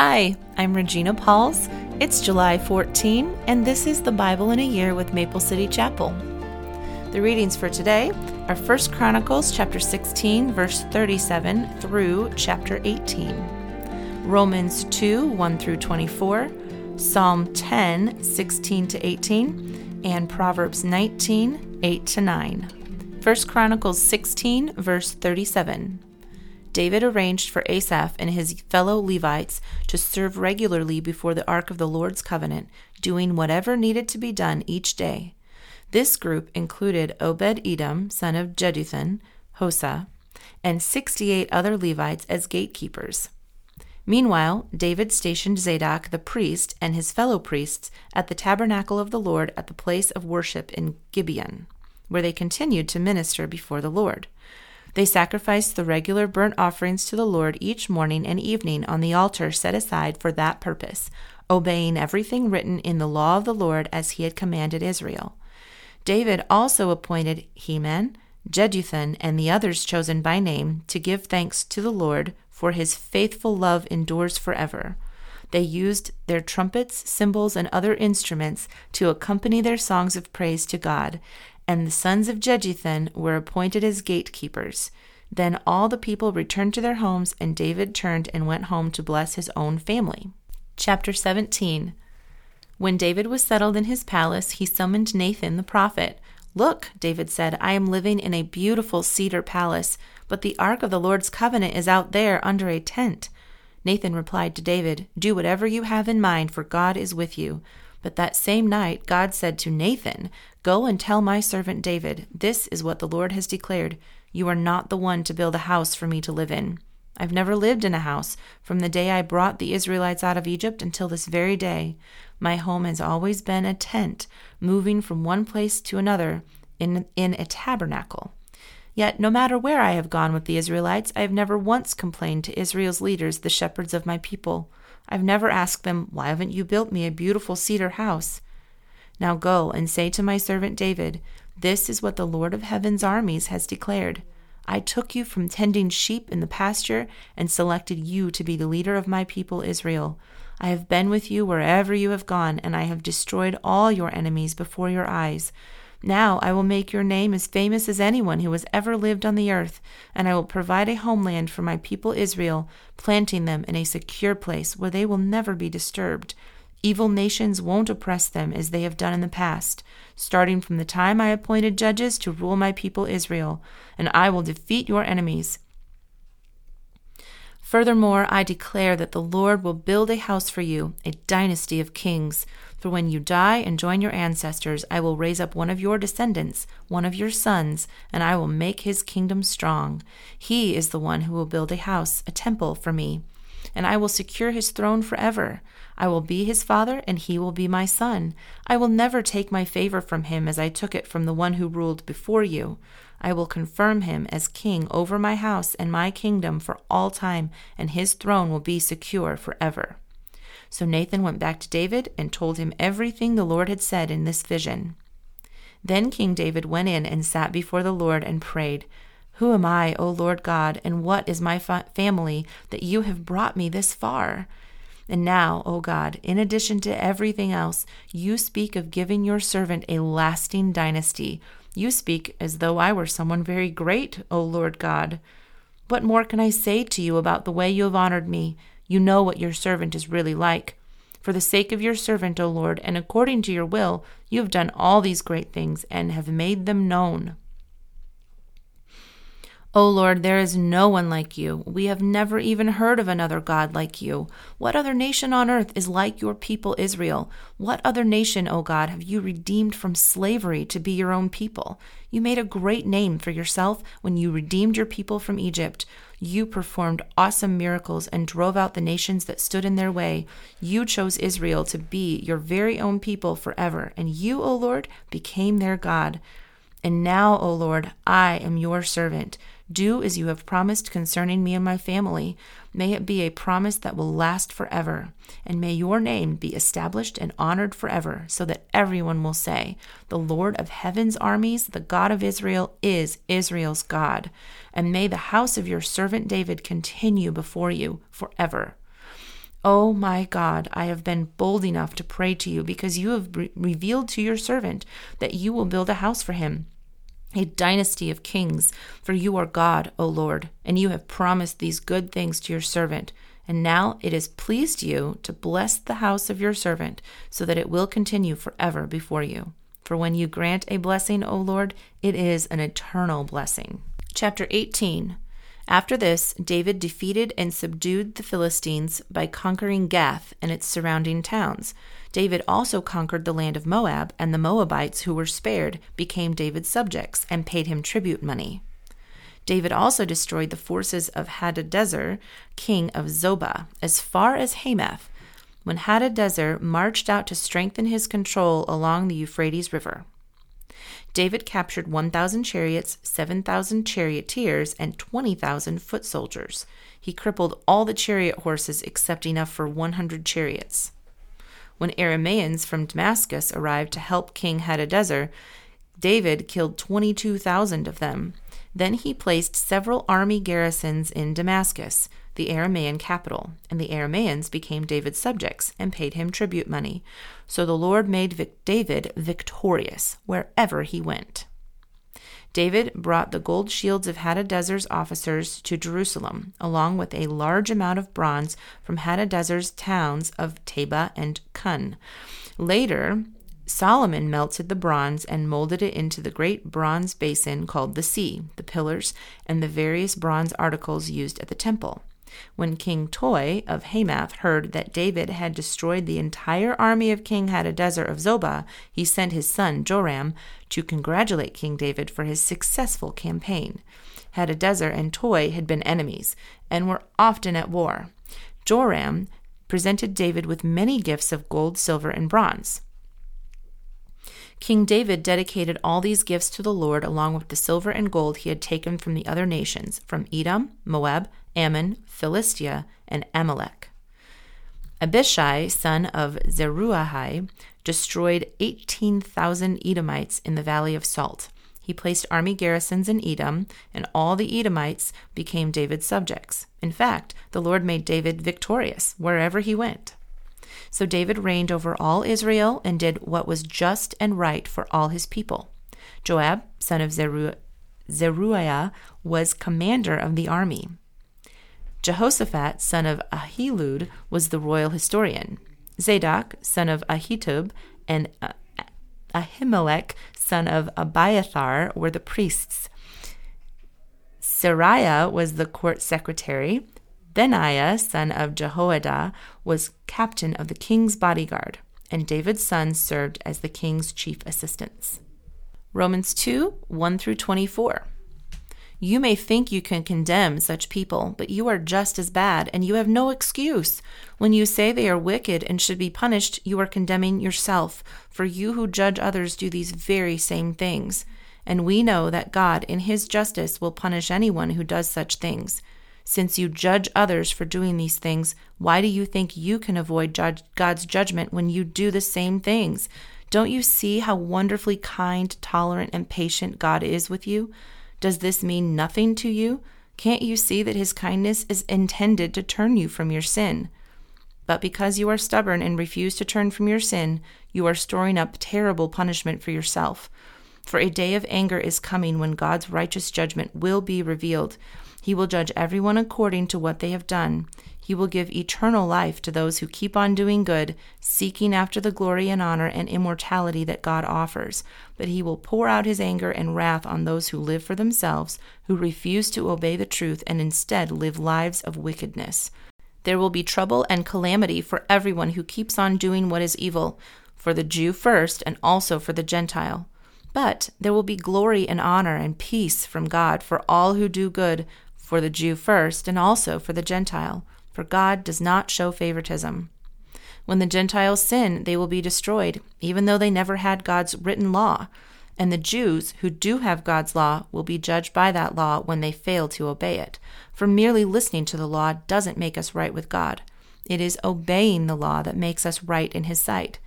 Hi, I'm Regina Pauls. It's July 14, and this is the Bible in a Year with Maple City Chapel. The readings for today are 1 Chronicles chapter 16 verse 37 through chapter 18. Romans 2 1 through 24, Psalm 10 16 to 18, and Proverbs 19 8 to 9. 1 Chronicles 16 verse 37. David arranged for Asaph and his fellow Levites to serve regularly before the Ark of the Lord's covenant, doing whatever needed to be done each day. This group included Obed Edom, son of Jeduthun, Hosah, and 68 other Levites as gatekeepers. Meanwhile, David stationed Zadok the priest and his fellow priests at the tabernacle of the Lord at the place of worship in Gibeon, where they continued to minister before the Lord. They sacrificed the regular burnt offerings to the Lord each morning and evening on the altar set aside for that purpose, obeying everything written in the law of the Lord as he had commanded Israel. David also appointed Heman, Jeduthun, and the others chosen by name to give thanks to the Lord, for his faithful love endures forever. They used their trumpets, cymbals, and other instruments to accompany their songs of praise to God, and the sons of Jeduthun were appointed as gatekeepers. Then all the people returned to their homes, and David turned and went home to bless his own family. Chapter 17 When David was settled in his palace, he summoned Nathan the prophet. Look, David said, I am living in a beautiful cedar palace, but the ark of the Lord's covenant is out there under a tent. Nathan replied to David, Do whatever you have in mind, for God is with you. But that same night, God said to Nathan, Go and tell my servant David, This is what the Lord has declared. You are not the one to build a house for me to live in. I've never lived in a house from the day I brought the Israelites out of Egypt until this very day. My home has always been a tent, moving from one place to another in, in a tabernacle. Yet, no matter where I have gone with the Israelites, I have never once complained to Israel's leaders, the shepherds of my people. I've never asked them, Why haven't you built me a beautiful cedar house? Now go and say to my servant David, This is what the Lord of heaven's armies has declared. I took you from tending sheep in the pasture and selected you to be the leader of my people Israel. I have been with you wherever you have gone, and I have destroyed all your enemies before your eyes. Now I will make your name as famous as anyone who has ever lived on the earth, and I will provide a homeland for my people Israel, planting them in a secure place where they will never be disturbed. Evil nations won't oppress them as they have done in the past, starting from the time I appointed judges to rule my people Israel, and I will defeat your enemies. Furthermore, I declare that the Lord will build a house for you, a dynasty of kings. For when you die and join your ancestors, I will raise up one of your descendants, one of your sons, and I will make his kingdom strong. He is the one who will build a house, a temple for me, and I will secure his throne forever. I will be his father, and he will be my son. I will never take my favor from him as I took it from the one who ruled before you. I will confirm him as king over my house and my kingdom for all time, and his throne will be secure forever. So Nathan went back to David and told him everything the Lord had said in this vision. Then King David went in and sat before the Lord and prayed, Who am I, O Lord God, and what is my fa- family that you have brought me this far? And now, O God, in addition to everything else, you speak of giving your servant a lasting dynasty you speak as though I were someone very great, O Lord God. What more can I say to you about the way you have honored me? You know what your servant is really like. For the sake of your servant, O Lord, and according to your will, you have done all these great things and have made them known. O Lord, there is no one like you. We have never even heard of another God like you. What other nation on earth is like your people Israel? What other nation, O God, have you redeemed from slavery to be your own people? You made a great name for yourself when you redeemed your people from Egypt. You performed awesome miracles and drove out the nations that stood in their way. You chose Israel to be your very own people forever, and you, O Lord, became their God. And now, O Lord, I am your servant. Do as you have promised concerning me and my family. May it be a promise that will last forever. And may your name be established and honored forever, so that everyone will say, The Lord of heaven's armies, the God of Israel, is Israel's God. And may the house of your servant David continue before you forever. Oh my God, I have been bold enough to pray to you because you have re- revealed to your servant that you will build a house for him, a dynasty of kings. For you are God, O Lord, and you have promised these good things to your servant. And now it has pleased you to bless the house of your servant, so that it will continue forever before you. For when you grant a blessing, O Lord, it is an eternal blessing. Chapter 18 after this, David defeated and subdued the Philistines by conquering Gath and its surrounding towns. David also conquered the land of Moab, and the Moabites who were spared became David's subjects and paid him tribute money. David also destroyed the forces of Hadadezer, king of Zobah, as far as Hamath, when Hadadezer marched out to strengthen his control along the Euphrates River. David captured 1,000 chariots, 7,000 charioteers, and 20,000 foot soldiers. He crippled all the chariot horses except enough for 100 chariots. When Arameans from Damascus arrived to help King Hadadezer, David killed 22,000 of them. Then he placed several army garrisons in Damascus the Aramaean capital, and the Arameans became David's subjects and paid him tribute money. So the Lord made Vic- David victorious wherever he went. David brought the gold shields of Hadadezer's officers to Jerusalem, along with a large amount of bronze from Hadadezer's towns of Tebah and Cun. Later, Solomon melted the bronze and molded it into the great bronze basin called the sea, the pillars, and the various bronze articles used at the temple. When King Toi of Hamath heard that David had destroyed the entire army of King Hadadezer of Zobah, he sent his son Joram to congratulate King David for his successful campaign. Hadadezer and Toi had been enemies and were often at war. Joram presented David with many gifts of gold, silver, and bronze. King David dedicated all these gifts to the Lord along with the silver and gold he had taken from the other nations, from Edom, Moab, Ammon, Philistia, and Amalek. Abishai, son of Zeruiah, destroyed 18,000 Edomites in the Valley of Salt. He placed army garrisons in Edom, and all the Edomites became David's subjects. In fact, the Lord made David victorious wherever he went. So David reigned over all Israel and did what was just and right for all his people. Joab, son of Zeruiah, was commander of the army. Jehoshaphat, son of Ahilud, was the royal historian. Zadok, son of Ahitub, and uh, Ahimelech, son of Abiathar, were the priests. Seraiah was the court secretary. Benaiah, son of Jehoiada, was captain of the king's bodyguard, and David's sons served as the king's chief assistants. Romans 2 1 through 24. You may think you can condemn such people, but you are just as bad, and you have no excuse. When you say they are wicked and should be punished, you are condemning yourself, for you who judge others do these very same things. And we know that God, in His justice, will punish anyone who does such things. Since you judge others for doing these things, why do you think you can avoid judge God's judgment when you do the same things? Don't you see how wonderfully kind, tolerant, and patient God is with you? Does this mean nothing to you? Can't you see that his kindness is intended to turn you from your sin? But because you are stubborn and refuse to turn from your sin, you are storing up terrible punishment for yourself. For a day of anger is coming when God's righteous judgment will be revealed. He will judge everyone according to what they have done. He will give eternal life to those who keep on doing good, seeking after the glory and honor and immortality that God offers. But he will pour out his anger and wrath on those who live for themselves, who refuse to obey the truth and instead live lives of wickedness. There will be trouble and calamity for everyone who keeps on doing what is evil, for the Jew first and also for the Gentile. But there will be glory and honor and peace from God for all who do good, for the Jew first and also for the Gentile for God does not show favoritism. When the Gentiles sin, they will be destroyed, even though they never had God's written law. And the Jews, who do have God's law, will be judged by that law when they fail to obey it. For merely listening to the law doesn't make us right with God. It is obeying the law that makes us right in His sight.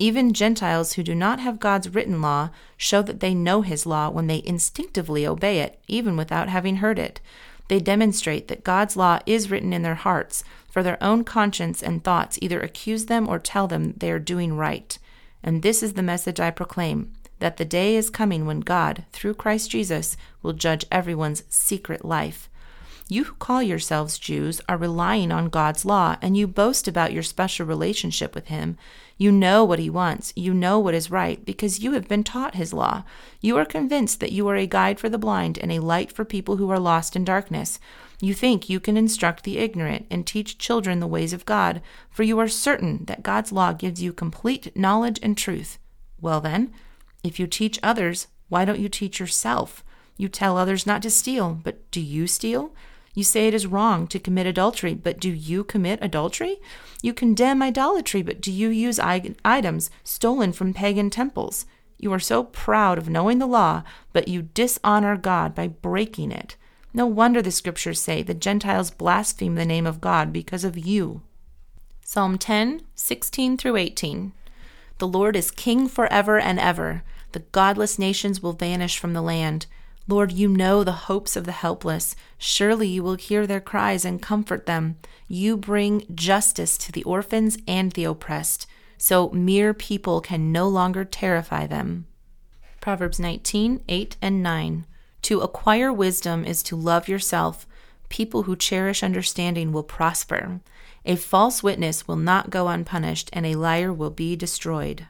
Even Gentiles who do not have God's written law show that they know His law when they instinctively obey it, even without having heard it. They demonstrate that God's law is written in their hearts, for their own conscience and thoughts either accuse them or tell them they are doing right. And this is the message I proclaim that the day is coming when God, through Christ Jesus, will judge everyone's secret life. You who call yourselves Jews are relying on God's law, and you boast about your special relationship with Him. You know what He wants. You know what is right because you have been taught His law. You are convinced that you are a guide for the blind and a light for people who are lost in darkness. You think you can instruct the ignorant and teach children the ways of God, for you are certain that God's law gives you complete knowledge and truth. Well, then, if you teach others, why don't you teach yourself? You tell others not to steal, but do you steal? You say it is wrong to commit adultery, but do you commit adultery? You condemn idolatry, but do you use items stolen from pagan temples? You are so proud of knowing the law, but you dishonor God by breaking it. No wonder the scriptures say the Gentiles blaspheme the name of God because of you. Psalm 10, 16 through 18. The Lord is king forever and ever. The godless nations will vanish from the land. Lord, you know the hopes of the helpless. Surely you will hear their cries and comfort them. You bring justice to the orphans and the oppressed, so mere people can no longer terrify them. Proverbs 19, 8 and 9. To acquire wisdom is to love yourself. People who cherish understanding will prosper. A false witness will not go unpunished, and a liar will be destroyed.